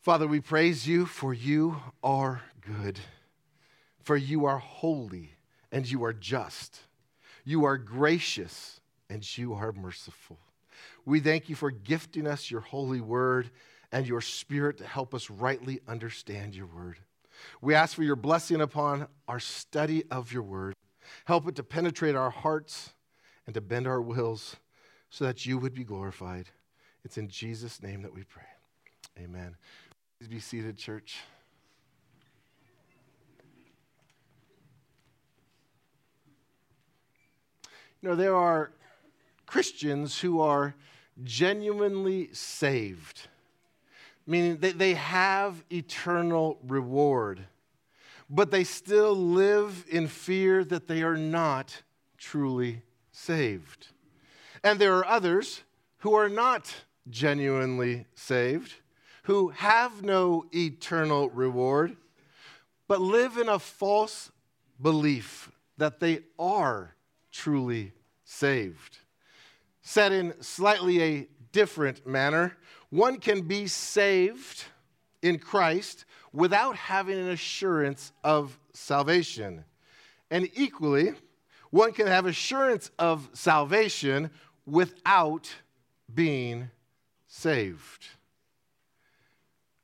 Father, we praise you for you are good, for you are holy and you are just. You are gracious and you are merciful. We thank you for gifting us your holy word and your spirit to help us rightly understand your word. We ask for your blessing upon our study of your word. Help it to penetrate our hearts and to bend our wills so that you would be glorified. It's in Jesus' name that we pray. Amen. Please be seated, church. You know, there are Christians who are genuinely saved, meaning they, they have eternal reward, but they still live in fear that they are not truly saved. And there are others who are not genuinely saved, who have no eternal reward, but live in a false belief that they are truly saved. Said in slightly a different manner, one can be saved in Christ without having an assurance of salvation. And equally, one can have assurance of salvation without being saved.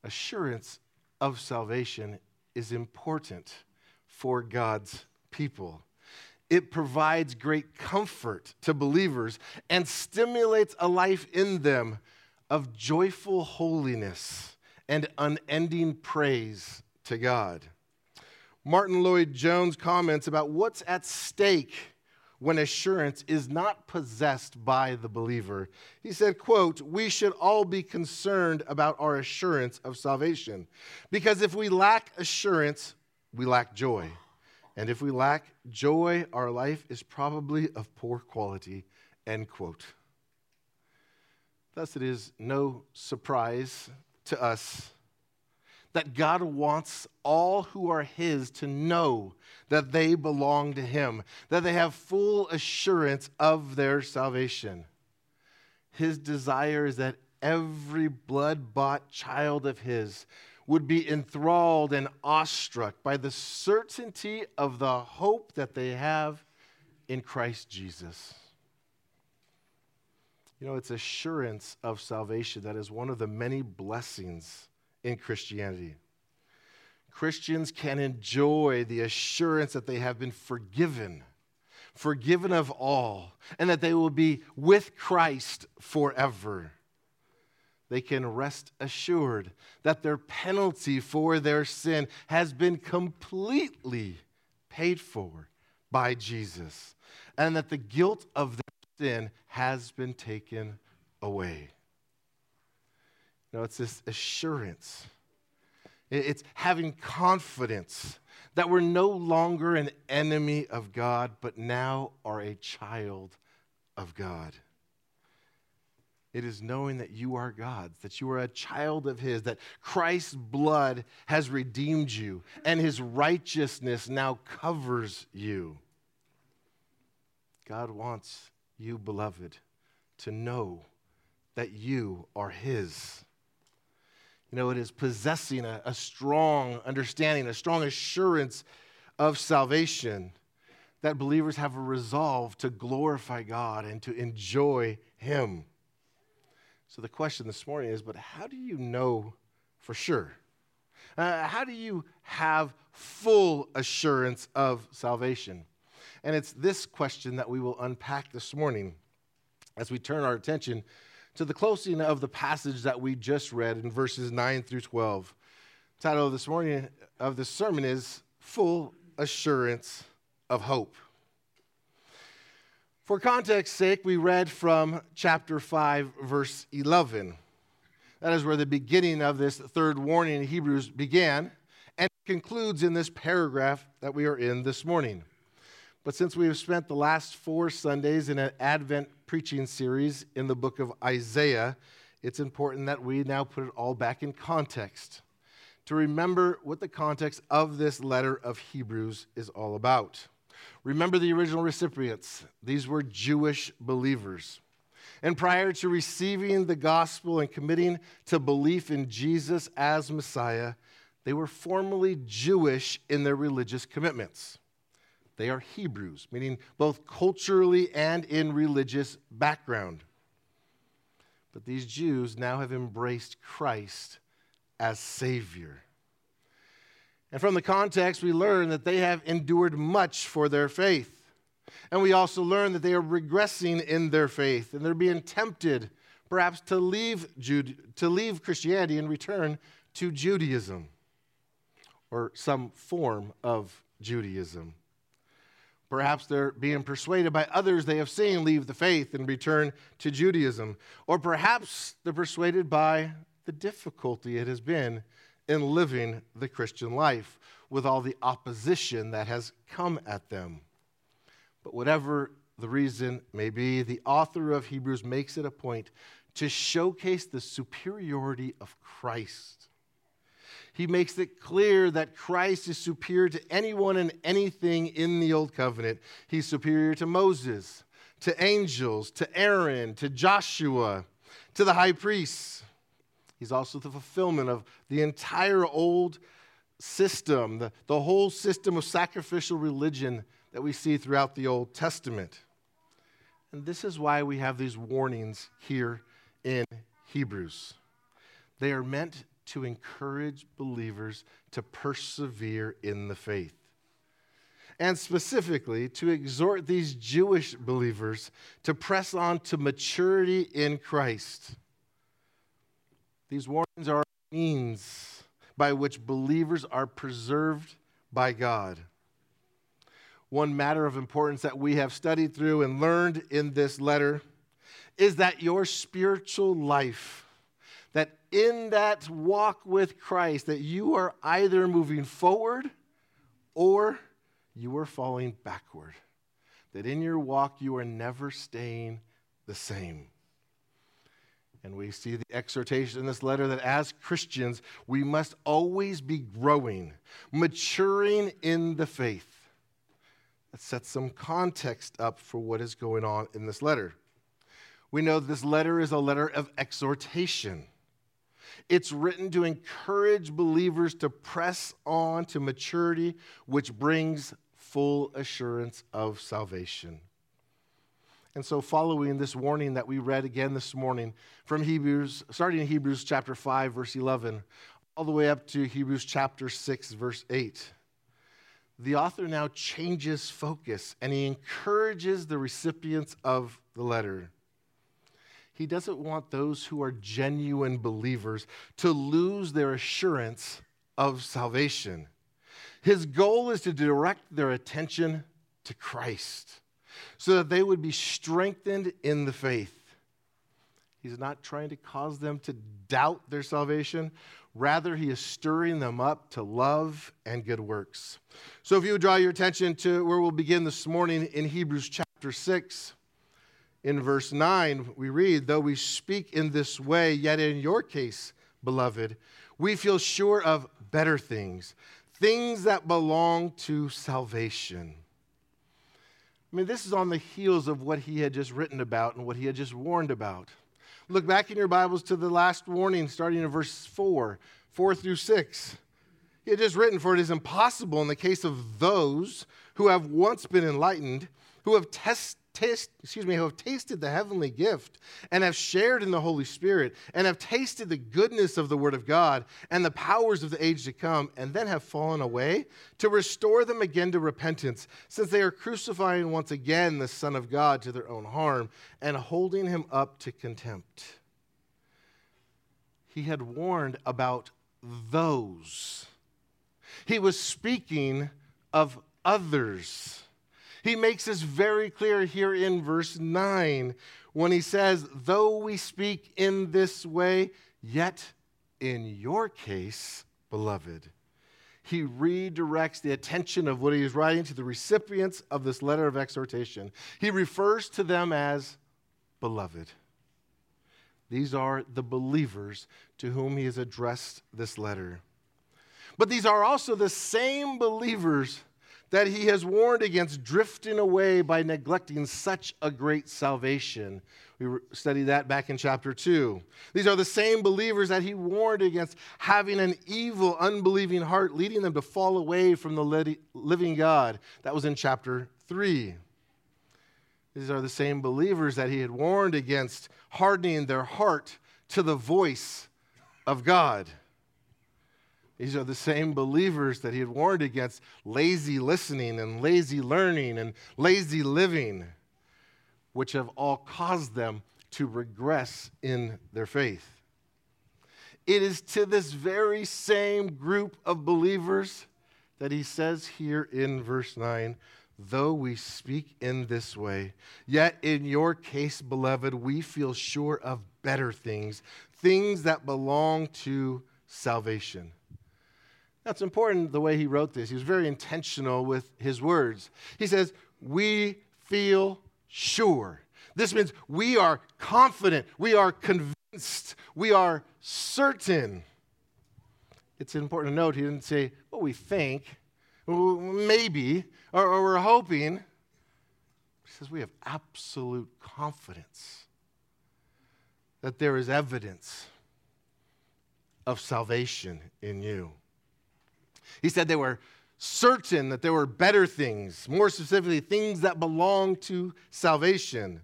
Assurance of salvation is important for God's people it provides great comfort to believers and stimulates a life in them of joyful holiness and unending praise to God. Martyn Lloyd-Jones comments about what's at stake when assurance is not possessed by the believer. He said, quote, "We should all be concerned about our assurance of salvation, because if we lack assurance, we lack joy." And if we lack joy, our life is probably of poor quality. End quote. Thus, it is no surprise to us that God wants all who are His to know that they belong to Him, that they have full assurance of their salvation. His desire is that every blood bought child of His would be enthralled and awestruck by the certainty of the hope that they have in Christ Jesus. You know, it's assurance of salvation that is one of the many blessings in Christianity. Christians can enjoy the assurance that they have been forgiven, forgiven of all, and that they will be with Christ forever they can rest assured that their penalty for their sin has been completely paid for by Jesus and that the guilt of their sin has been taken away. Know, it's this assurance, it's having confidence that we're no longer an enemy of God, but now are a child of God. It is knowing that you are God's, that you are a child of His, that Christ's blood has redeemed you, and His righteousness now covers you. God wants you, beloved, to know that you are His. You know, it is possessing a, a strong understanding, a strong assurance of salvation that believers have a resolve to glorify God and to enjoy Him. So the question this morning is but how do you know for sure? Uh, how do you have full assurance of salvation? And it's this question that we will unpack this morning as we turn our attention to the closing of the passage that we just read in verses 9 through 12. The title of this morning of this sermon is Full Assurance of Hope. For context sake, we read from chapter 5, verse 11. That is where the beginning of this third warning in Hebrews began and concludes in this paragraph that we are in this morning. But since we have spent the last four Sundays in an Advent preaching series in the book of Isaiah, it's important that we now put it all back in context to remember what the context of this letter of Hebrews is all about. Remember the original recipients. These were Jewish believers. And prior to receiving the gospel and committing to belief in Jesus as Messiah, they were formally Jewish in their religious commitments. They are Hebrews, meaning both culturally and in religious background. But these Jews now have embraced Christ as Savior. And from the context, we learn that they have endured much for their faith. And we also learn that they are regressing in their faith and they're being tempted, perhaps, to leave, Jude, to leave Christianity and return to Judaism or some form of Judaism. Perhaps they're being persuaded by others they have seen leave the faith and return to Judaism. Or perhaps they're persuaded by the difficulty it has been in living the Christian life with all the opposition that has come at them. But whatever the reason may be, the author of Hebrews makes it a point to showcase the superiority of Christ. He makes it clear that Christ is superior to anyone and anything in the Old Covenant. He's superior to Moses, to angels, to Aaron, to Joshua, to the high priests. He's also the fulfillment of the entire old system, the, the whole system of sacrificial religion that we see throughout the Old Testament. And this is why we have these warnings here in Hebrews. They are meant to encourage believers to persevere in the faith. And specifically, to exhort these Jewish believers to press on to maturity in Christ. These warnings are means by which believers are preserved by God. One matter of importance that we have studied through and learned in this letter is that your spiritual life, in that walk with Christ, that you are either moving forward or you are falling backward. That in your walk, you are never staying the same. And we see the exhortation in this letter that as Christians, we must always be growing, maturing in the faith. That sets some context up for what is going on in this letter. We know this letter is a letter of exhortation. It's written to encourage believers to press on to maturity, which brings full assurance of salvation. And so, following this warning that we read again this morning from Hebrews, starting in Hebrews chapter 5, verse 11, all the way up to Hebrews chapter 6, verse 8, the author now changes focus and he encourages the recipients of the letter. He doesn't want those who are genuine believers to lose their assurance of salvation. His goal is to direct their attention to Christ so that they would be strengthened in the faith. He's not trying to cause them to doubt their salvation. Rather, he is stirring them up to love and good works. So, if you would draw your attention to where we'll begin this morning in Hebrews chapter 6, in verse 9, we read, Though we speak in this way, yet in your case, beloved, we feel sure of better things, things that belong to salvation. I mean, this is on the heels of what he had just written about and what he had just warned about. Look back in your Bibles to the last warning, starting in verse 4, 4 through 6. He had just written, For it is impossible in the case of those who have once been enlightened, who have tested taste, excuse me, who have tasted the heavenly gift and have shared in the Holy Spirit and have tasted the goodness of the Word of God and the powers of the age to come, and then have fallen away, to restore them again to repentance, since they are crucifying once again the Son of God to their own harm and holding him up to contempt. He had warned about those. He was speaking of others. He makes this very clear here in verse 9 when he says, Though we speak in this way, yet in your case, beloved. He redirects the attention of what he is writing to the recipients of this letter of exhortation. He refers to them as beloved. These are the believers to whom he has addressed this letter. But these are also the same believers that he has warned against drifting away by neglecting such a great salvation. We studied that back in chapter 2. These are the same believers that he warned against having an evil, unbelieving heart, leading them to fall away from the living God. That was in chapter 3. These are the same believers that he had warned against hardening their heart to the voice of God. These are the same believers that he had warned against lazy listening and lazy learning and lazy living, which have all caused them to regress in their faith. It is to this very same group of believers that he says here in verse 9 though we speak in this way, yet in your case, beloved, we feel sure of better things, things that belong to salvation. That's important the way he wrote this. He was very intentional with his words. He says, We feel sure. This means we are confident, we are convinced, we are certain. It's important to note he didn't say, Well, we think, maybe, or, or we're hoping. He says, We have absolute confidence that there is evidence of salvation in you. He said they were certain that there were better things, more specifically, things that belong to salvation.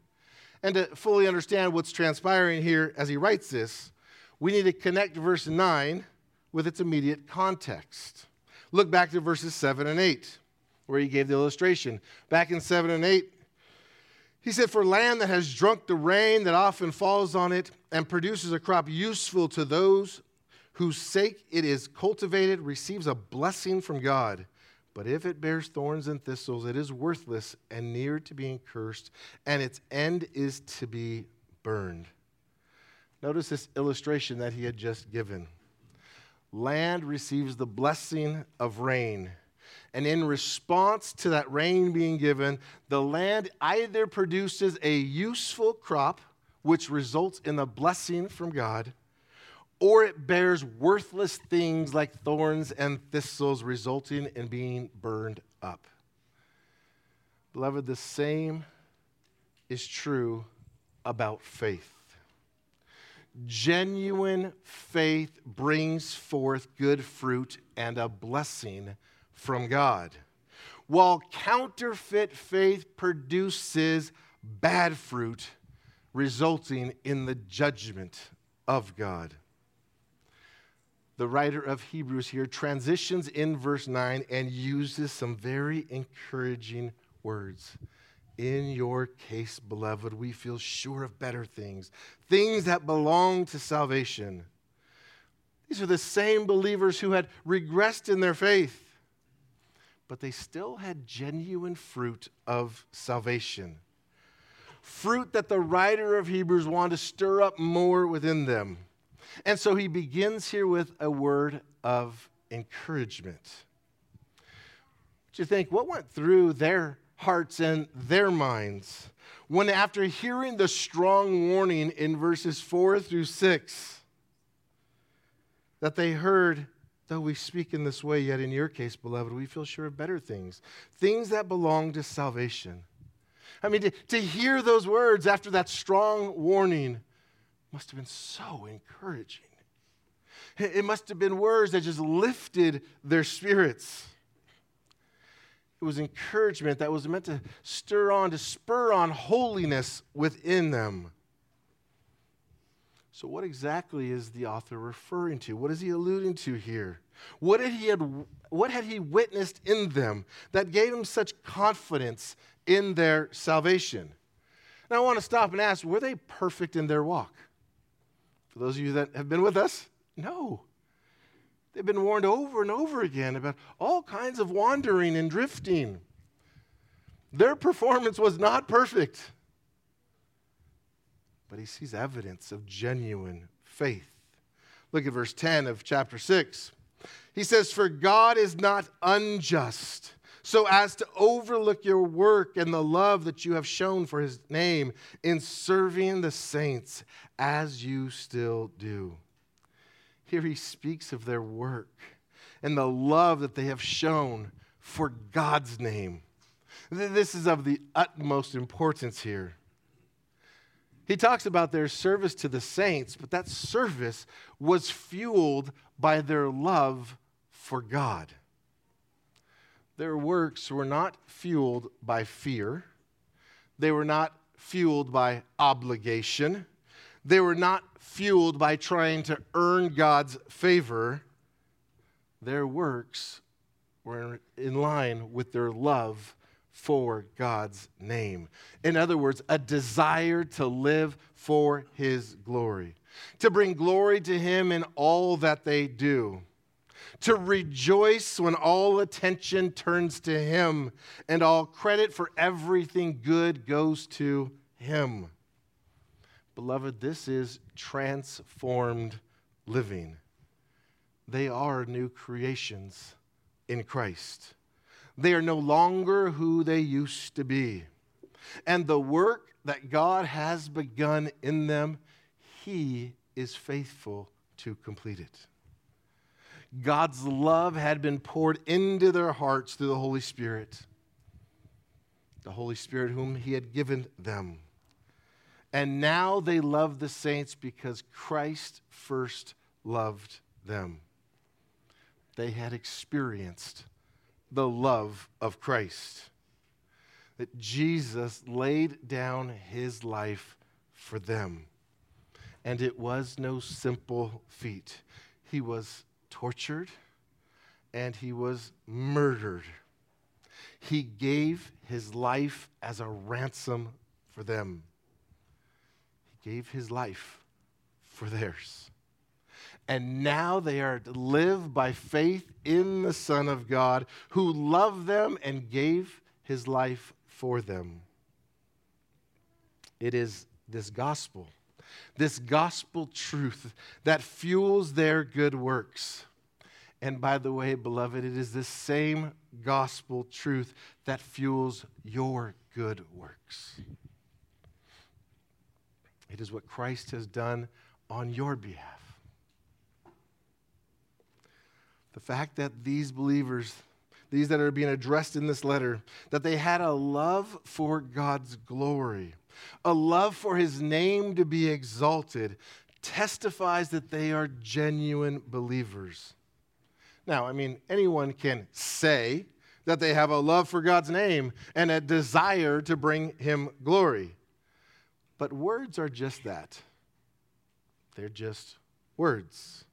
And to fully understand what's transpiring here as he writes this, we need to connect verse 9 with its immediate context. Look back to verses 7 and 8, where he gave the illustration. Back in 7 and 8, he said, For land that has drunk the rain that often falls on it and produces a crop useful to those whose sake it is cultivated receives a blessing from God. But if it bears thorns and thistles, it is worthless and near to being cursed, and its end is to be burned. Notice this illustration that he had just given. Land receives the blessing of rain. And in response to that rain being given, the land either produces a useful crop, which results in a blessing from God, or it bears worthless things like thorns and thistles, resulting in being burned up. Beloved, the same is true about faith. Genuine faith brings forth good fruit and a blessing from God, while counterfeit faith produces bad fruit, resulting in the judgment of God the writer of Hebrews here transitions in verse 9 and uses some very encouraging words. In your case, beloved, we feel sure of better things, things that belong to salvation. These are the same believers who had regressed in their faith, but they still had genuine fruit of salvation. Fruit that the writer of Hebrews wanted to stir up more within them. And so he begins here with a word of encouragement. What you think? What went through their hearts and their minds when, after hearing the strong warning in verses 4 through 6, that they heard, though we speak in this way, yet in your case, beloved, we feel sure of better things, things that belong to salvation. I mean, to, to hear those words after that strong warning must have been so encouraging. It must have been words that just lifted their spirits. It was encouragement that was meant to stir on, to spur on holiness within them. So, what exactly is the author referring to? What is he alluding to here? What had he, had, what had he witnessed in them that gave him such confidence in their salvation? Now, I want to stop and ask were they perfect in their walk? For those of you that have been with us, no. They've been warned over and over again about all kinds of wandering and drifting. Their performance was not perfect. But he sees evidence of genuine faith. Look at verse 10 of chapter 6. He says, For God is not unjust so as to overlook your work and the love that you have shown for his name in serving the saints as you still do. Here he speaks of their work and the love that they have shown for God's name. This is of the utmost importance here. He talks about their service to the saints, but that service was fueled by their love for God. Their works were not fueled by fear, they were not fueled by obligation, they were not fueled by trying to earn God's favor. Their works were in line with their love for God's name. In other words, a desire to live for His glory, to bring glory to Him in all that they do, to rejoice when all attention turns to Him and all credit for everything good goes to Him. Beloved, this is transformed living. They are new creations in Christ. They are no longer who they used to be. And the work that God has begun in them, He is faithful to complete it. God's love had been poured into their hearts through the Holy Spirit, the Holy Spirit whom He had given them. And now they love the saints because Christ first loved them. They had experienced the love of Christ. That Jesus laid down his life for them. And it was no simple feat. He was tortured and he was murdered. He gave his life as a ransom for them. He gave his life for theirs. And now they are to live by faith in the Son of God who loved them and gave his life for them. It is this gospel, this gospel truth that fuels their good works. And by the way, beloved, it is this same gospel truth that fuels your good works. It is what Christ has done on your behalf. The fact that these believers, these that are being addressed in this letter, that they had a love for God's glory, a love for his name to be exalted, testifies that they are genuine believers. Now, I mean, anyone can say that they have a love for God's name and a desire to bring him glory. But words are just that. They're just words.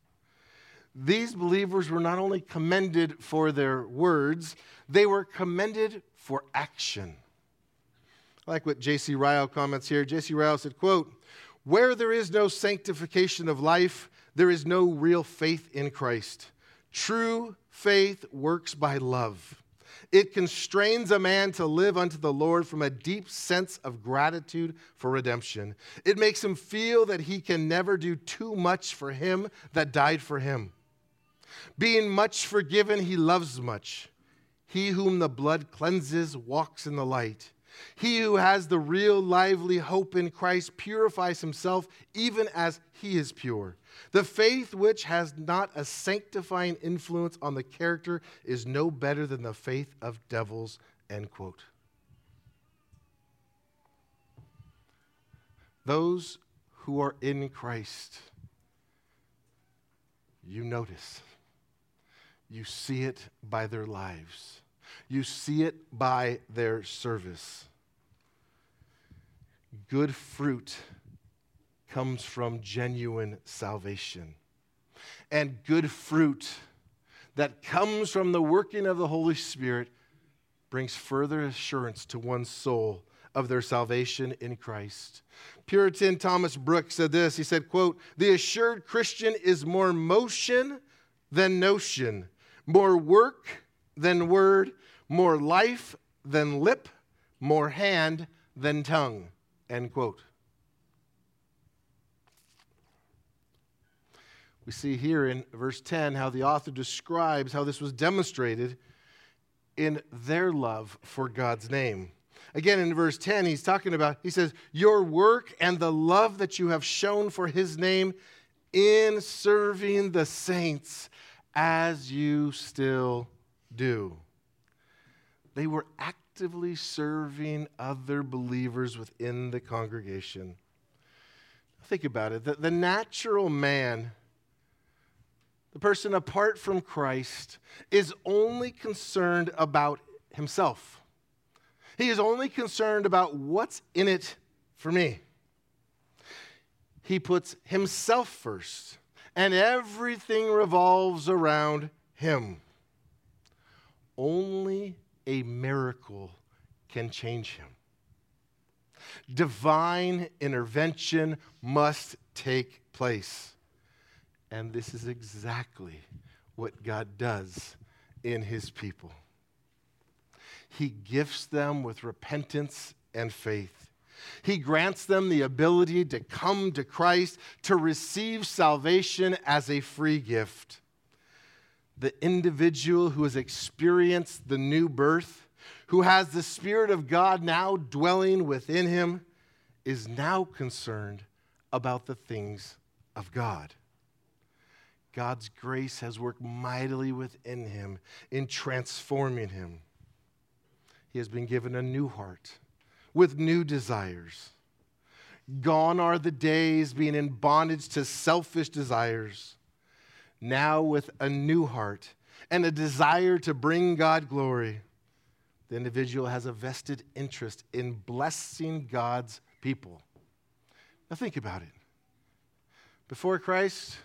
These believers were not only commended for their words, they were commended for action. Like what J.C. Ryle comments here. J.C. Ryle said, quote, where there is no sanctification of life, there is no real faith in Christ. True faith works by love. It constrains a man to live unto the Lord from a deep sense of gratitude for redemption. It makes him feel that he can never do too much for him that died for him. Being much forgiven, he loves much. He whom the blood cleanses walks in the light. He who has the real lively hope in Christ purifies himself even as he is pure. The faith which has not a sanctifying influence on the character is no better than the faith of devils. End quote. Those who are in Christ, you notice you see it by their lives, you see it by their service. Good fruit comes from genuine salvation. And good fruit that comes from the working of the Holy Spirit brings further assurance to one's soul of their salvation in Christ. Puritan Thomas Brooks said this. He said, quote, "The assured Christian is more motion than notion, more work than word, more life than lip, more hand than tongue. End quote. We see here in verse 10 how the author describes how this was demonstrated in their love for God's name. Again, in verse 10, he's talking about, he says, Your work and the love that you have shown for his name in serving the saints as you still do. They were actively serving other believers within the congregation. Think about it. The, the natural man, the person apart from Christ, is only concerned about himself. He is only concerned about what's in it for me. He puts himself first, and everything revolves around him. Only a miracle can change him. Divine intervention must take place. And this is exactly what God does in his people. He gifts them with repentance and faith. He grants them the ability to come to Christ, to receive salvation as a free gift. The individual who has experienced the new birth, who has the Spirit of God now dwelling within him, is now concerned about the things of God. God's grace has worked mightily within him in transforming him. He has been given a new heart with new desires. Gone are the days being in bondage to selfish desires. Now, with a new heart and a desire to bring God glory, the individual has a vested interest in blessing God's people. Now, think about it. Before Christ,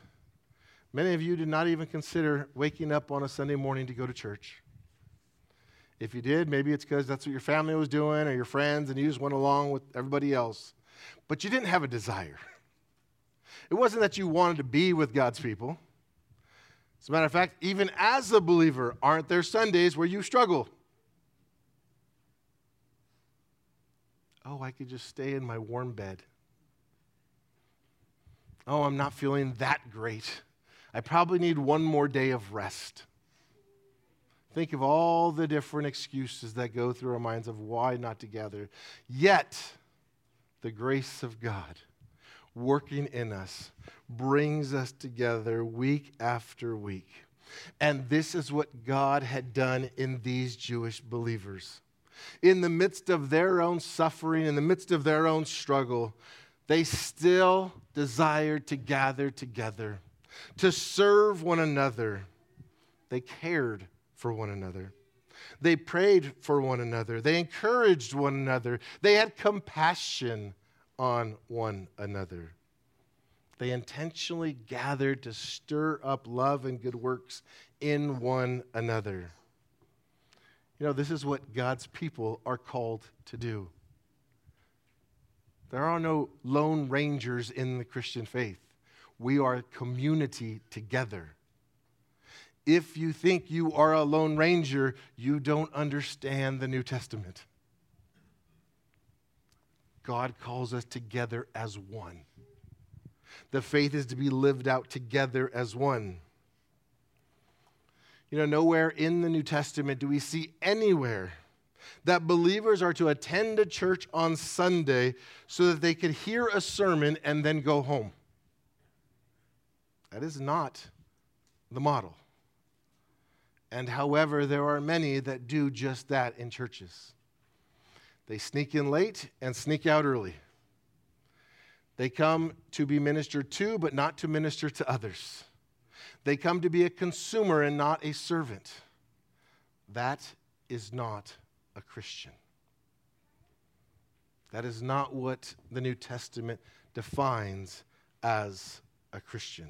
many of you did not even consider waking up on a Sunday morning to go to church. If you did, maybe it's because that's what your family was doing or your friends and you just went along with everybody else. But you didn't have a desire. It wasn't that you wanted to be with God's people. As a matter of fact, even as a believer, aren't there Sundays where you struggle? Oh, I could just stay in my warm bed. Oh, I'm not feeling that great. I probably need one more day of rest. Think of all the different excuses that go through our minds of why not together. Yet, the grace of God working in us brings us together week after week. And this is what God had done in these Jewish believers. In the midst of their own suffering, in the midst of their own struggle, they still desired to gather together, to serve one another. They cared for one another. They prayed for one another. They encouraged one another. They had compassion on one another. They intentionally gathered to stir up love and good works in one another. You know, this is what God's people are called to do. There are no lone rangers in the Christian faith. We are a community together. If you think you are a lone ranger, you don't understand the New Testament. God calls us together as one. The faith is to be lived out together as one. You know, nowhere in the New Testament do we see anywhere that believers are to attend a church on Sunday so that they could hear a sermon and then go home. That is not the model. And however, there are many that do just that in churches. They sneak in late and sneak out early. They come to be ministered to, but not to minister to others. They come to be a consumer and not a servant. That is not a Christian. That is not what the New Testament defines as a Christian.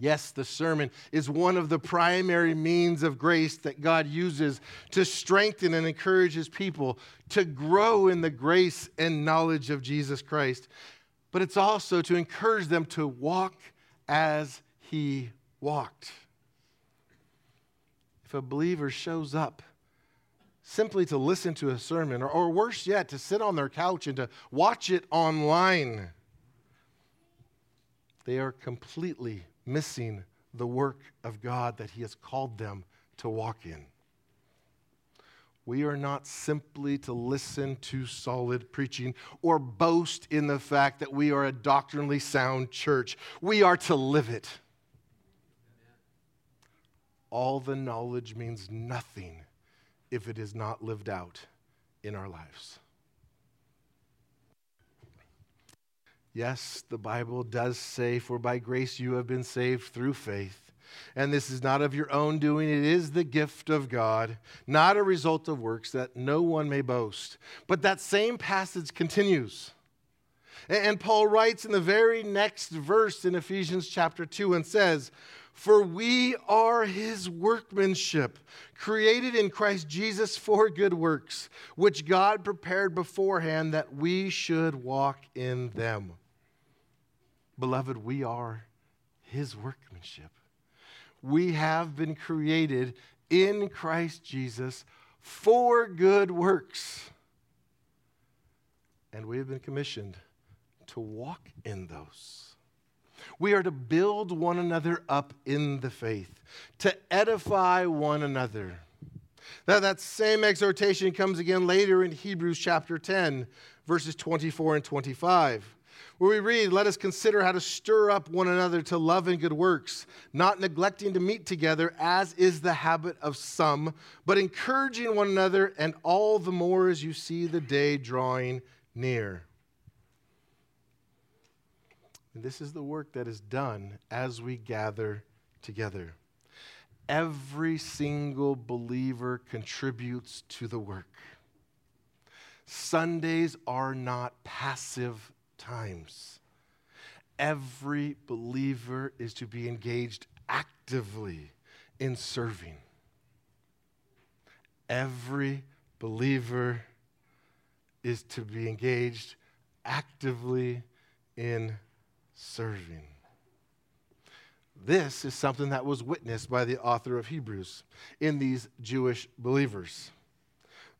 Yes, the sermon is one of the primary means of grace that God uses to strengthen and encourage his people to grow in the grace and knowledge of Jesus Christ. But it's also to encourage them to walk as he walked. If a believer shows up simply to listen to a sermon, or, or worse yet, to sit on their couch and to watch it online, they are completely missing the work of God that He has called them to walk in. We are not simply to listen to solid preaching or boast in the fact that we are a doctrinally sound church. We are to live it. All the knowledge means nothing if it is not lived out in our lives. Yes, the Bible does say, For by grace you have been saved through faith. And this is not of your own doing, it is the gift of God, not a result of works that no one may boast. But that same passage continues. And Paul writes in the very next verse in Ephesians chapter 2 and says, For we are his workmanship, created in Christ Jesus for good works, which God prepared beforehand that we should walk in them. Beloved, we are his workmanship. We have been created in Christ Jesus for good works. And we have been commissioned to walk in those. We are to build one another up in the faith, to edify one another. Now, that same exhortation comes again later in Hebrews chapter 10, verses 24 and 25 where we read, Let us consider how to stir up one another to love and good works, not neglecting to meet together, as is the habit of some, but encouraging one another, and all the more as you see the day drawing near. And this is the work that is done as we gather together. Every single believer contributes to the work. Sundays are not passive times. Every believer is to be engaged actively in serving. Every believer is to be engaged actively in serving. This is something that was witnessed by the author of Hebrews in these Jewish believers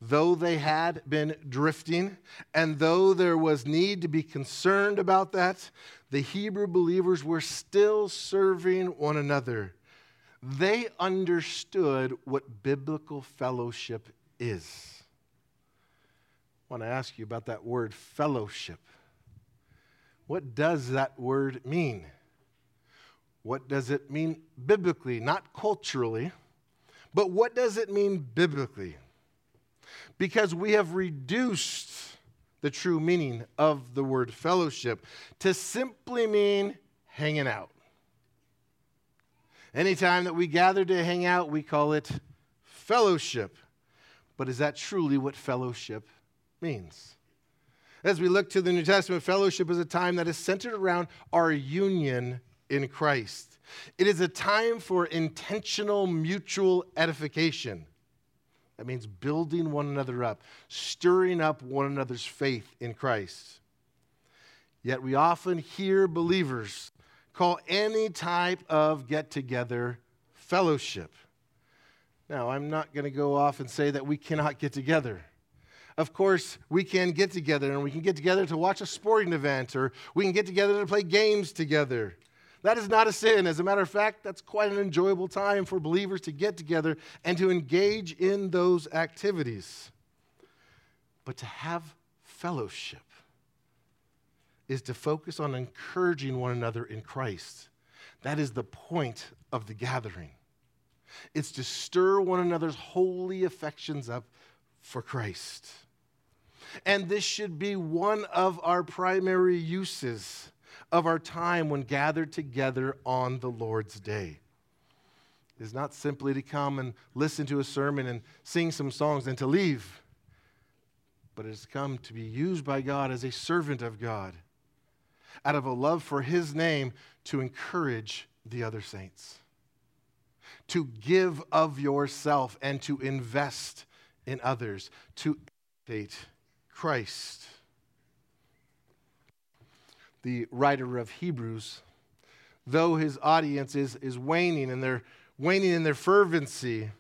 though they had been drifting, and though there was need to be concerned about that, the Hebrew believers were still serving one another. They understood what biblical fellowship is. I want to ask you about that word fellowship. What does that word mean? What does it mean biblically, not culturally, but what does it mean biblically? Because we have reduced the true meaning of the word fellowship to simply mean hanging out. Anytime that we gather to hang out, we call it fellowship. But is that truly what fellowship means? As we look to the New Testament, fellowship is a time that is centered around our union in Christ. It is a time for intentional mutual edification. That means building one another up, stirring up one another's faith in Christ. Yet we often hear believers call any type of get together fellowship. Now, I'm not going to go off and say that we cannot get together. Of course, we can get together and we can get together to watch a sporting event or we can get together to play games together. That is not a sin. As a matter of fact, that's quite an enjoyable time for believers to get together and to engage in those activities. But to have fellowship is to focus on encouraging one another in Christ. That is the point of the gathering. It's to stir one another's holy affections up for Christ. And this should be one of our primary uses of our time when gathered together on the Lord's day. It is not simply to come and listen to a sermon and sing some songs and to leave, but it has come to be used by God as a servant of God out of a love for His name to encourage the other saints, to give of yourself and to invest in others, to imitate Christ the writer of Hebrews, though his audience is, is waning and they're waning in their fervency,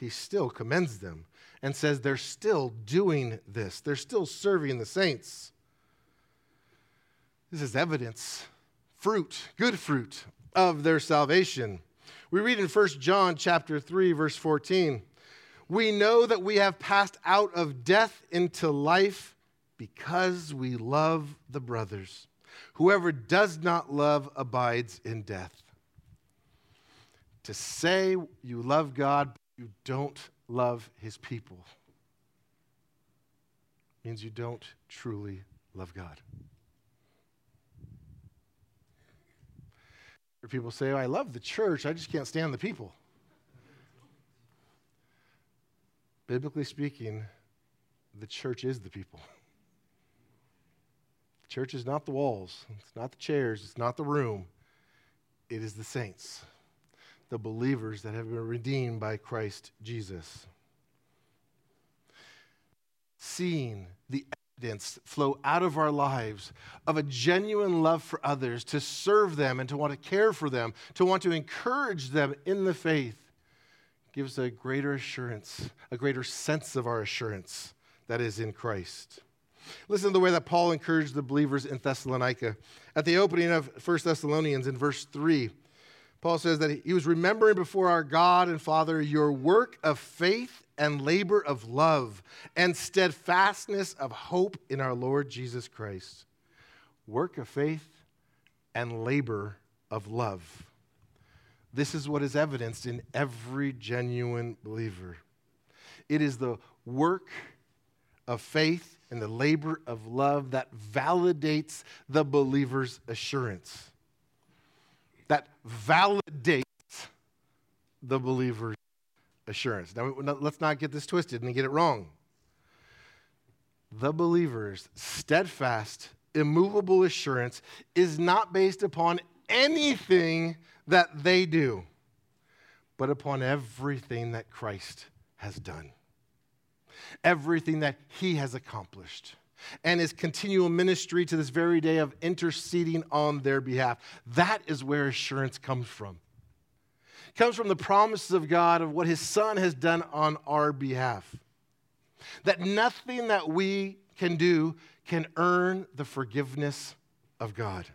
he still commends them and says they're still doing this. They're still serving the saints. This is evidence, fruit, good fruit of their salvation. We read in 1 John chapter 3 verse 14, we know that we have passed out of death into life because we love the brothers. Whoever does not love abides in death. To say you love God, but you don't love his people means you don't truly love God. People say, I love the church, I just can't stand the people. Biblically speaking, the church is the people. Church is not the walls, it's not the chairs, it's not the room. It is the saints, the believers that have been redeemed by Christ Jesus. Seeing the evidence flow out of our lives of a genuine love for others, to serve them and to want to care for them, to want to encourage them in the faith, gives a greater assurance, a greater sense of our assurance that is in Christ. Listen to the way that Paul encouraged the believers in Thessalonica. At the opening of 1 Thessalonians in verse 3, Paul says that he was remembering before our God and Father your work of faith and labor of love and steadfastness of hope in our Lord Jesus Christ. Work of faith and labor of love. This is what is evidenced in every genuine believer. It is the work of faith and the labor of love that validates the believer's assurance. That validates the believer's assurance. Now, let's not get this twisted and get it wrong. The believer's steadfast, immovable assurance is not based upon anything that they do, but upon everything that Christ has done, everything that he has accomplished, and his continual ministry to this very day of interceding on their behalf. That is where assurance comes from. It comes from the promises of God of what his son has done on our behalf. That nothing that we can do can earn the forgiveness of God.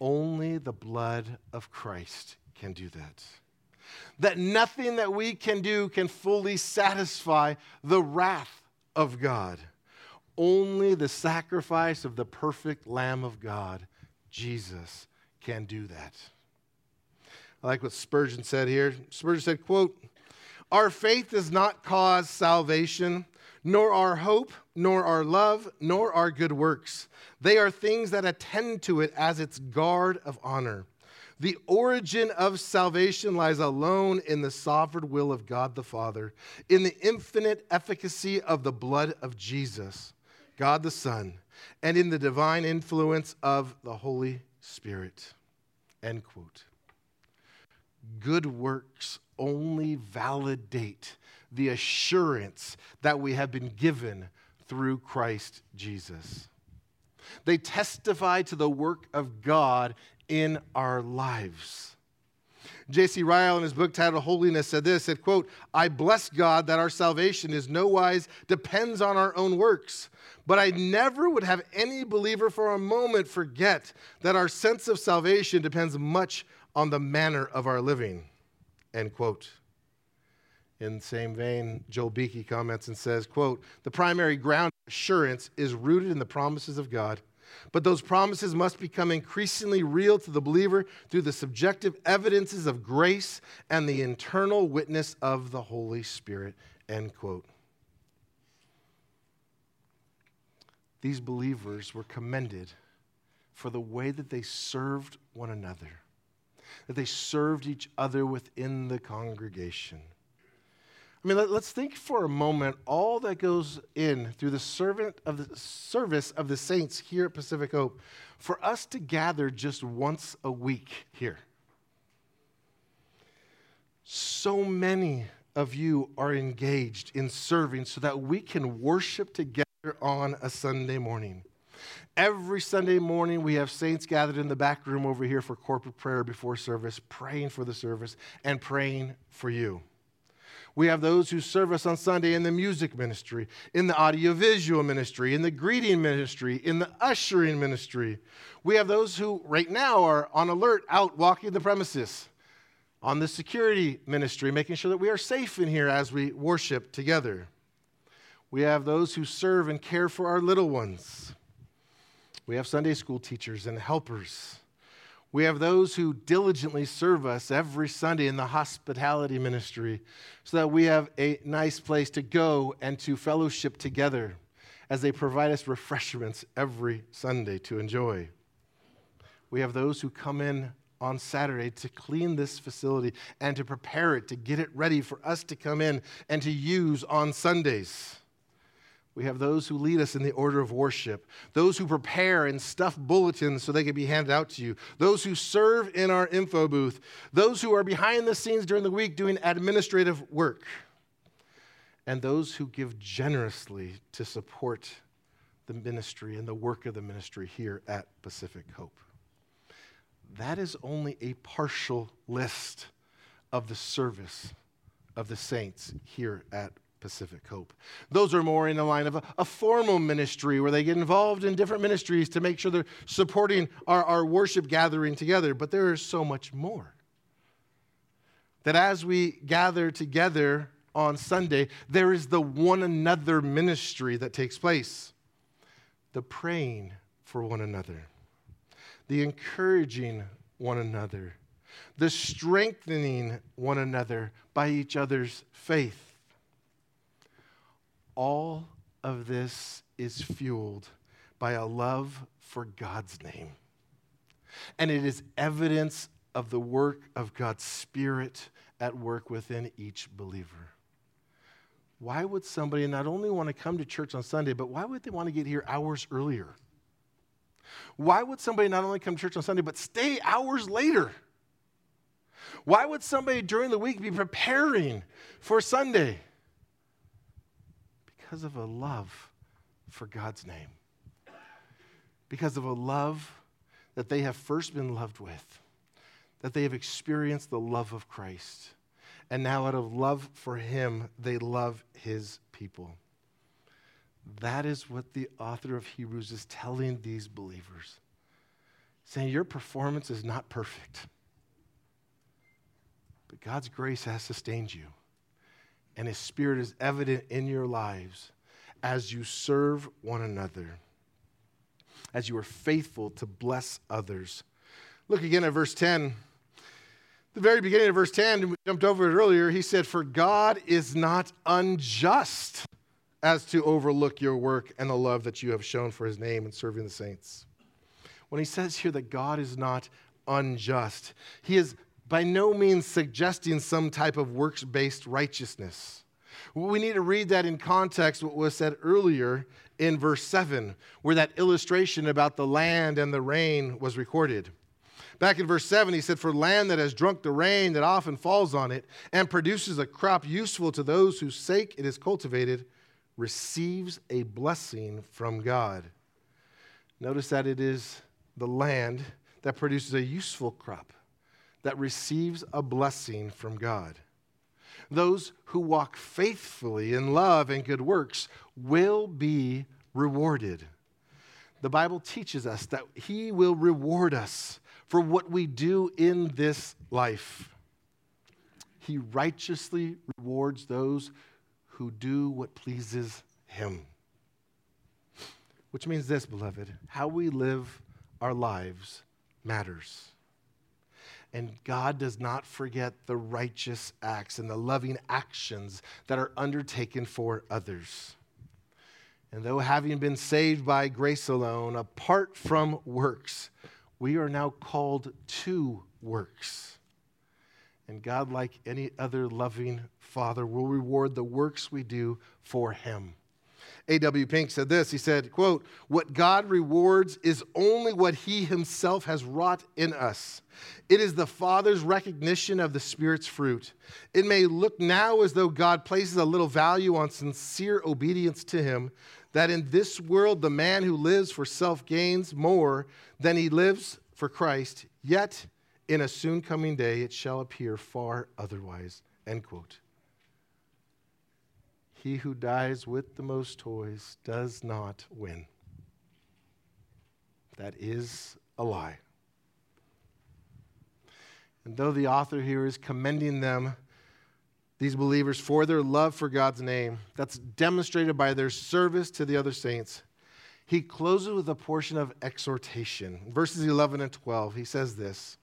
Only the blood of Christ can do that. That nothing that we can do can fully satisfy the wrath of God. Only the sacrifice of the perfect Lamb of God, Jesus, can do that. I like what Spurgeon said here. Spurgeon said, quote, Our faith does not cause salvation, nor our hope, nor our love, nor our good works. They are things that attend to it as its guard of honor. The origin of salvation lies alone in the sovereign will of God the Father, in the infinite efficacy of the blood of Jesus, God the Son, and in the divine influence of the Holy Spirit. End quote. Good works only validate the assurance that we have been given through Christ Jesus. They testify to the work of God in our lives. J.C. Ryle, in his book titled Holiness, said this, said, quote, I bless God that our salvation is no wise depends on our own works. But I never would have any believer for a moment forget that our sense of salvation depends much on the manner of our living. End quote. In the same vein, Joel Beeke comments and says, quote, the primary ground assurance is rooted in the promises of God. But those promises must become increasingly real to the believer through the subjective evidences of grace and the internal witness of the Holy Spirit. End quote. These believers were commended for the way that they served one another, that they served each other within the congregation. I mean, let, us think for a moment all that goes in through the servant of the service of the saints here at Pacific Hope for us to gather just once a week here. So many of you are engaged in serving so that we can worship together on a Sunday morning. Every Sunday morning, we have saints gathered in the back room over here for corporate prayer before service, praying for the service and praying for you. We have those who serve us on Sunday in the music ministry, in the audiovisual ministry, in the greeting ministry, in the ushering ministry. We have those who right now are on alert out walking the premises, on the security ministry, making sure that we are safe in here as we worship together. We have those who serve and care for our little ones. We have Sunday school teachers and helpers. We have those who diligently serve us every Sunday in the hospitality ministry so that we have a nice place to go and to fellowship together as they provide us refreshments every Sunday to enjoy. We have those who come in on Saturday to clean this facility and to prepare it, to get it ready for us to come in and to use on Sundays. We have those who lead us in the order of worship, those who prepare and stuff bulletins so they can be handed out to you, those who serve in our info booth, those who are behind the scenes during the week doing administrative work, and those who give generously to support the ministry and the work of the ministry here at Pacific Hope. That is only a partial list of the service of the saints here at Pacific Hope. Those are more in the line of a, a, formal ministry where they get involved in different ministries to make sure they're supporting our, our worship gathering together. But there is so much more. That as we gather together on Sunday, there is the one another ministry that takes place the praying for one another, the encouraging one another, the strengthening one another by each other's faith all of this is fueled by a love for God's name. And it is evidence of the work of God's Spirit at work within each believer. Why would somebody not only want to come to church on Sunday, but why would they want to get here hours earlier? Why would somebody not only come to church on Sunday, but stay hours later? Why would somebody during the week be preparing for Sunday? Because of a love for God's name. Because of a love that they have first been loved with, that they have experienced the love of Christ. And now, out of love for Him, they love His people. That is what the author of Hebrews is telling these believers. Saying, Your performance is not perfect, but God's grace has sustained you and His Spirit is evident in your lives as you serve one another, as you are faithful to bless others. Look again at verse 10. The very beginning of verse 10, we jumped over it earlier, he said, For God is not unjust as to overlook your work and the love that you have shown for his name in serving the saints. When he says here that God is not unjust, he is by no means suggesting some type of works based righteousness. We need to read that in context, what was said earlier in verse 7, where that illustration about the land and the rain was recorded. Back in verse 7, he said, For land that has drunk the rain that often falls on it and produces a crop useful to those whose sake it is cultivated, receives a blessing from God. Notice that it is the land that produces a useful crop that receives a blessing from God. Those who walk faithfully in love and good works will be rewarded. The Bible teaches us that He will reward us for what we do in this life. He righteously rewards those who do what pleases Him. Which means this, beloved how we live our lives matters. And God does not forget the righteous acts and the loving actions that are undertaken for others. And though having been saved by grace alone, apart from works, we are now called to works. And God, like any other loving Father, will reward the works we do for Him. A.W. Pink said this. He said, quote, "What God rewards is only what he himself has wrought in us. It is the Father's recognition of the Spirit's fruit. It may look now as though God places a little value on sincere obedience to him, that in this world the man who lives for self gains more than he lives for Christ, yet in a soon coming day it shall appear far otherwise." End quote. He who dies with the most toys does not win. That is a lie. And though the author here is commending them, these believers, for their love for God's name, that's demonstrated by their service to the other saints, he closes with a portion of exhortation. Verses 11 and 12, he says this.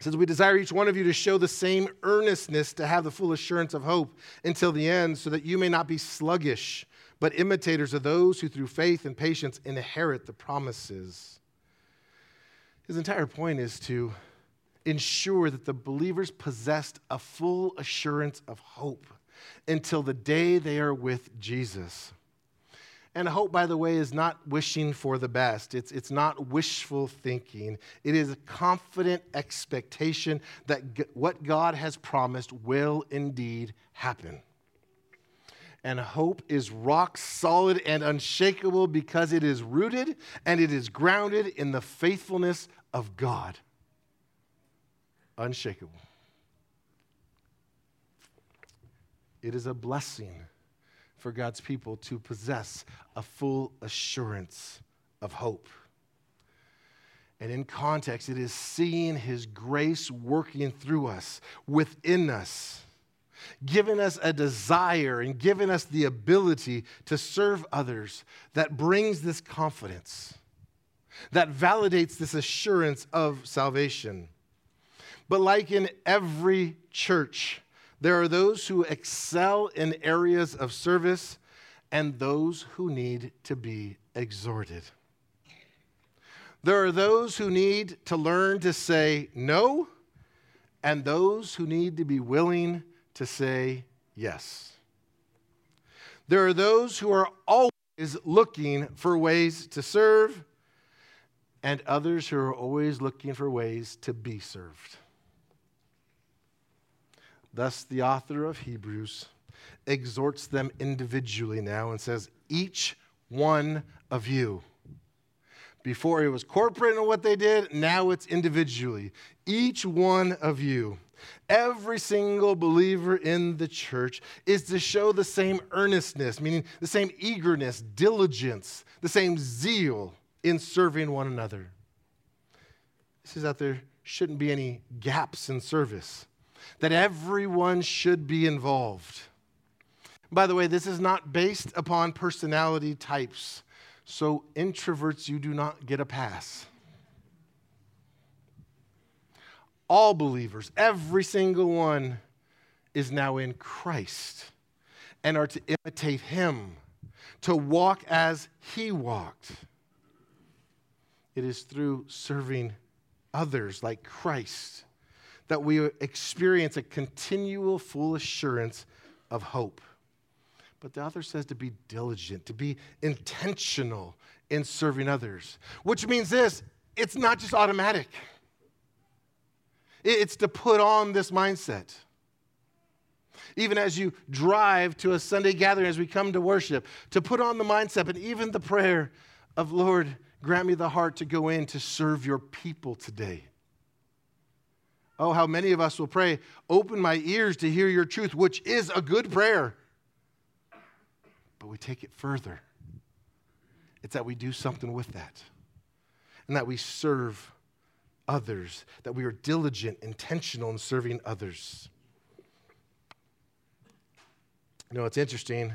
Says, We desire each one of you to show the same earnestness to have the full assurance of hope until the end, so that you may not be sluggish, but imitators of those who through faith and patience inherit the promises. His entire point is to ensure that the believers possessed a full assurance of hope until the day they are with Jesus. And hope, by the way, is not wishing for the best. It's, it's not wishful thinking. It is a confident expectation that g- what God has promised will indeed happen. And hope is rock solid and unshakable because it is rooted and it is grounded in the faithfulness of God. Unshakable. It is a blessing for God's people to possess a full assurance of hope. And in context, it is seeing His grace working through us, within us, giving us a desire and giving us the ability to serve others that brings this confidence, that validates this assurance of salvation. But like in every church, there are those who excel in areas of service and those who need to be exhorted. There are those who need to learn to say no, and those who need to be willing to say yes. There are those who are always looking for ways to serve, and others who are always looking for ways to be served. Thus, the author of Hebrews exhorts them individually now and says, Each one of you. Before it was corporate in what they did, now it's individually. Each one of you, every single believer in the church, is to show the same earnestness, meaning the same eagerness, diligence, the same zeal in serving one another. This is that there shouldn't be any gaps in service that everyone should be involved. By the way, this is not based upon personality types. So, introverts, you do not get a pass. All believers, every single one, is now in Christ and are to imitate him, to walk as he walked. It is through serving others like Christ that we experience a continual full assurance of hope. But the author says to be diligent, to be intentional in serving others, which means this it's not just automatic, it's to put on this mindset. Even as you drive to a Sunday gathering, as we come to worship, to put on the mindset and even the prayer of, Lord, grant me the heart to go in to serve your people today. Oh, how many of us will pray, Open my ears to hear your truth, which is a good prayer. But we take it further. It's that we do something with that, and that we serve others, that we are diligent, intentional in serving others. You know, it's interesting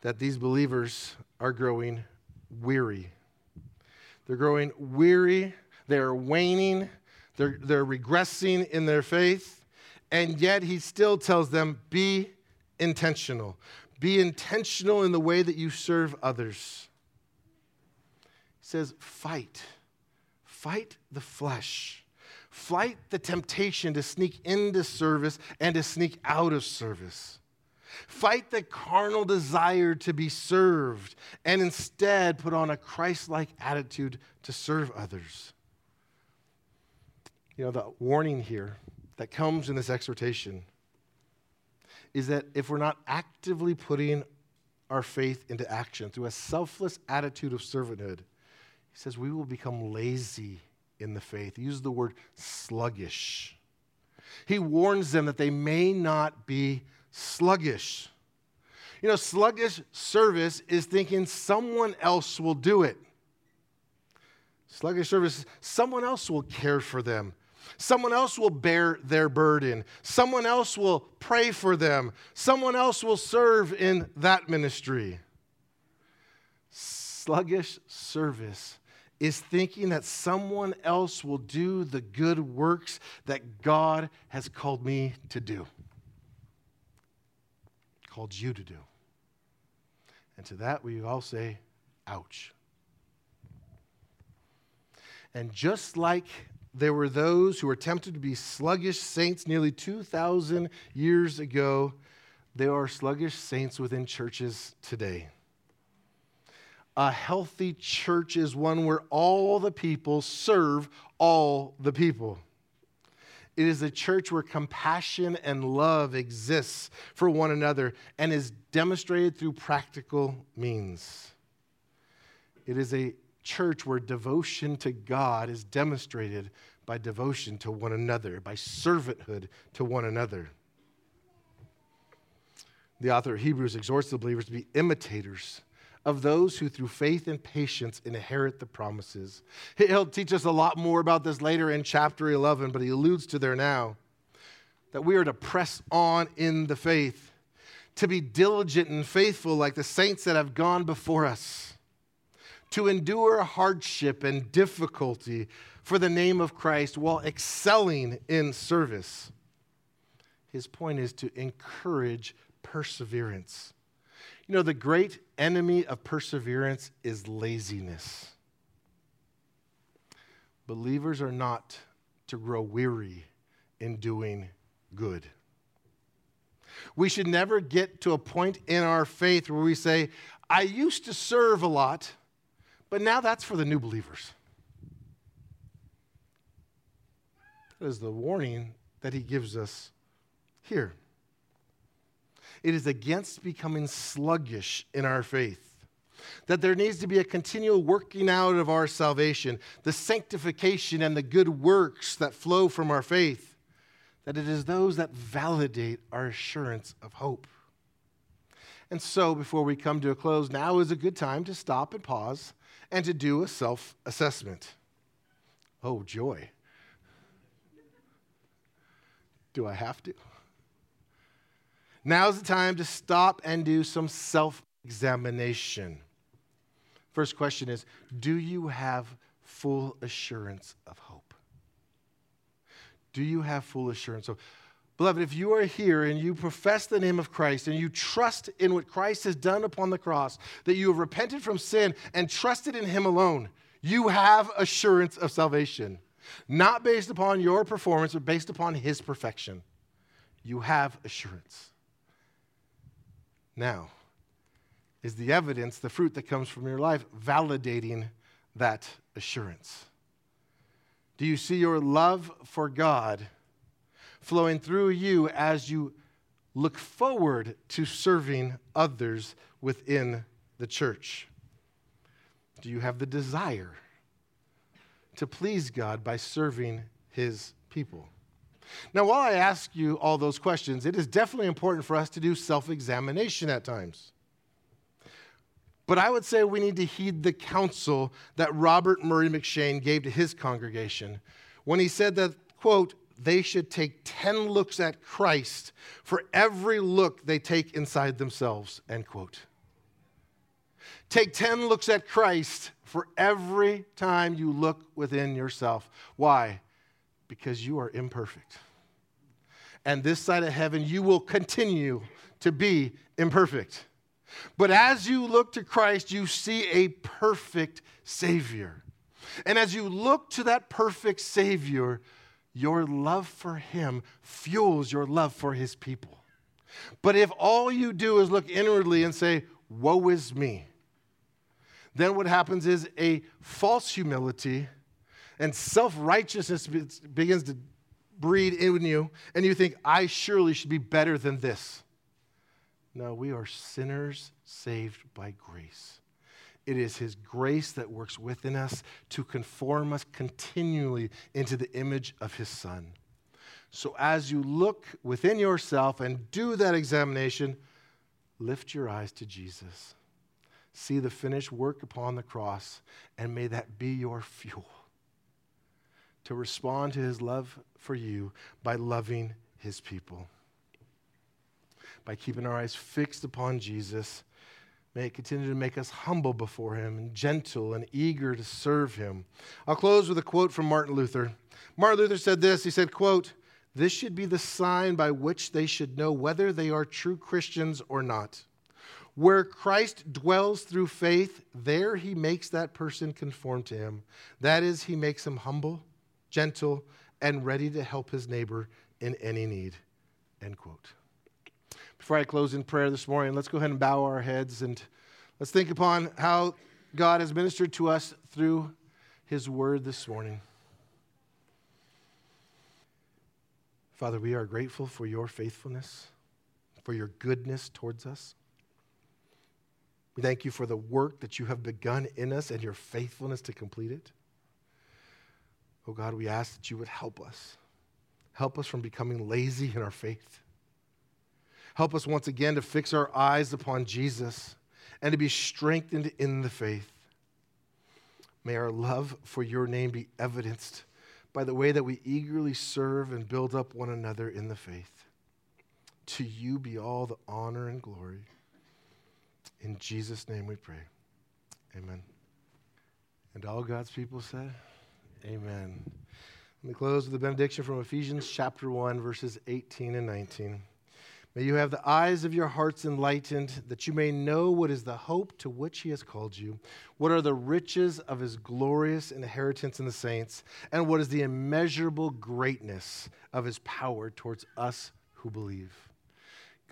that these believers are growing weary. They're growing weary, they're waning, they're, they're regressing in their faith, and yet he still tells them be intentional. Be intentional in the way that you serve others. He says, fight. Fight the flesh. Fight the temptation to sneak into service and to sneak out of service. Fight the carnal desire to be served and instead put on a Christ like attitude to serve others. You know, the warning here that comes in this exhortation is that if we're not actively putting our faith into action through a selfless attitude of servanthood, he says we will become lazy in the faith. He uses the word sluggish. He warns them that they may not be sluggish. You know, sluggish service is thinking someone else will do it. Sluggish service, someone else will care for them. Someone else will bear their burden. Someone else will pray for them. Someone else will serve in that ministry. Sluggish service is thinking that someone else will do the good works that God has called me to do, called you to do. And to that, we all say, ouch. And just like there were those who were tempted to be sluggish saints nearly 2,000 years ago, there are sluggish saints within churches today. A healthy church is one where all the people serve all the people. It is a church where compassion and love exists for one another and is demonstrated through practical means. It is a church where devotion to God is demonstrated by devotion to one another, by servanthood to one another. The author of Hebrews exhorts the believers to be imitators of those who through faith and patience inherit the promises. He'll teach us a lot more about this later in chapter 11, but he alludes to there now that we are to press on in the faith, to be diligent and faithful like the saints that have gone before us to endure hardship and difficulty for the name of Christ while excelling in service. His point is to encourage perseverance. You know, the great enemy of perseverance is laziness. Believers are not to grow weary in doing good. We should never get to a point in our faith where we say, I used to serve a lot, but now that's for the new believers. That is the warning that he gives us here. It is against becoming sluggish in our faith. That there needs to be a continual working out of our salvation, the sanctification and the good works that flow from our faith. That it is those that validate our assurance of hope. And so, before we come to a close, now is a good time to stop and pause and to do a self assessment. Oh, joy. Do I have to? Now's the time to stop and do some self examination. First question is Do you have full assurance of hope? Do you have full assurance? of Beloved, if you are here and you profess the name of Christ and you trust in what Christ has done upon the cross, that you have repented from sin and trusted in Him alone, you have assurance of salvation. Not based upon your performance, but based upon His perfection. You have assurance. Now, is the evidence, the fruit that comes from your life, validating that assurance? Do you see your love for God? Flowing through you as you look forward to serving others within the church? Do you have the desire to please God by serving his people? Now, while I ask you all those questions, it is definitely important for us to do self examination at times. But I would say we need to heed the counsel that Robert Murray M'Cheyne gave to his congregation when he said that, quote, they should take 10 looks at Christ for every look they take inside themselves, end quote. Take 10 looks at Christ for every time you look within yourself. Why? Because you are imperfect. And this side of heaven, you will continue to be imperfect. But as you look to Christ, you see a perfect Savior. And as you look to that perfect Savior, your love for him fuels your love for his people. But if all you do is look inwardly and say, Woe is me, then what happens is a false humility and self righteousness begins to breed in you, and you think, I surely should be better than this. No, we are sinners saved by grace. It is His grace that works within us to conform us continually into the image of His Son. So as you look within yourself and do that examination, lift your eyes to Jesus. See the finished work upon the cross, and may that be your fuel to respond to His love for you by loving His people. By keeping our eyes fixed upon Jesus May it continue to make us humble before Him and gentle and eager to serve Him. I'll close with a quote from Martin Luther. Martin Luther said this He said, quote, This should be the sign by which they should know whether they are true Christians or not. Where Christ dwells through faith, there he makes that person conform to him. That is, he makes him humble, gentle, and ready to help his neighbor in any need. End quote. Before I close in prayer this morning, let's go ahead and bow our heads and let's think upon how God has ministered to us through his word this morning. Father, we are grateful for your faithfulness, for your goodness towards us. We thank you for the work that you have begun in us and your faithfulness to complete it. Oh God, we ask that you would help us. Help us from becoming lazy in our faith. Help us once again to fix our eyes upon Jesus and to be strengthened in the faith. May our love for your name be evidenced by the way that we eagerly serve and build up one another in the faith. To you be all the honor and glory. In Jesus' name we pray. Amen. And all God's people said, Amen. Let me close with a benediction from Ephesians chapter 1, verses 18 and 19. May you have the eyes of your hearts enlightened, that you may know what is the hope to which he has called you, what are the riches of his glorious inheritance in the saints, and what is the immeasurable greatness of his power towards us who believe.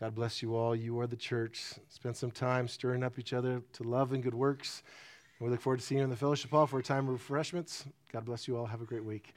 God bless you all. You are the church. Spend some time stirring up each other to love and good works. We look forward to seeing you in the fellowship hall for a time of refreshments. God bless you all. Have a great week.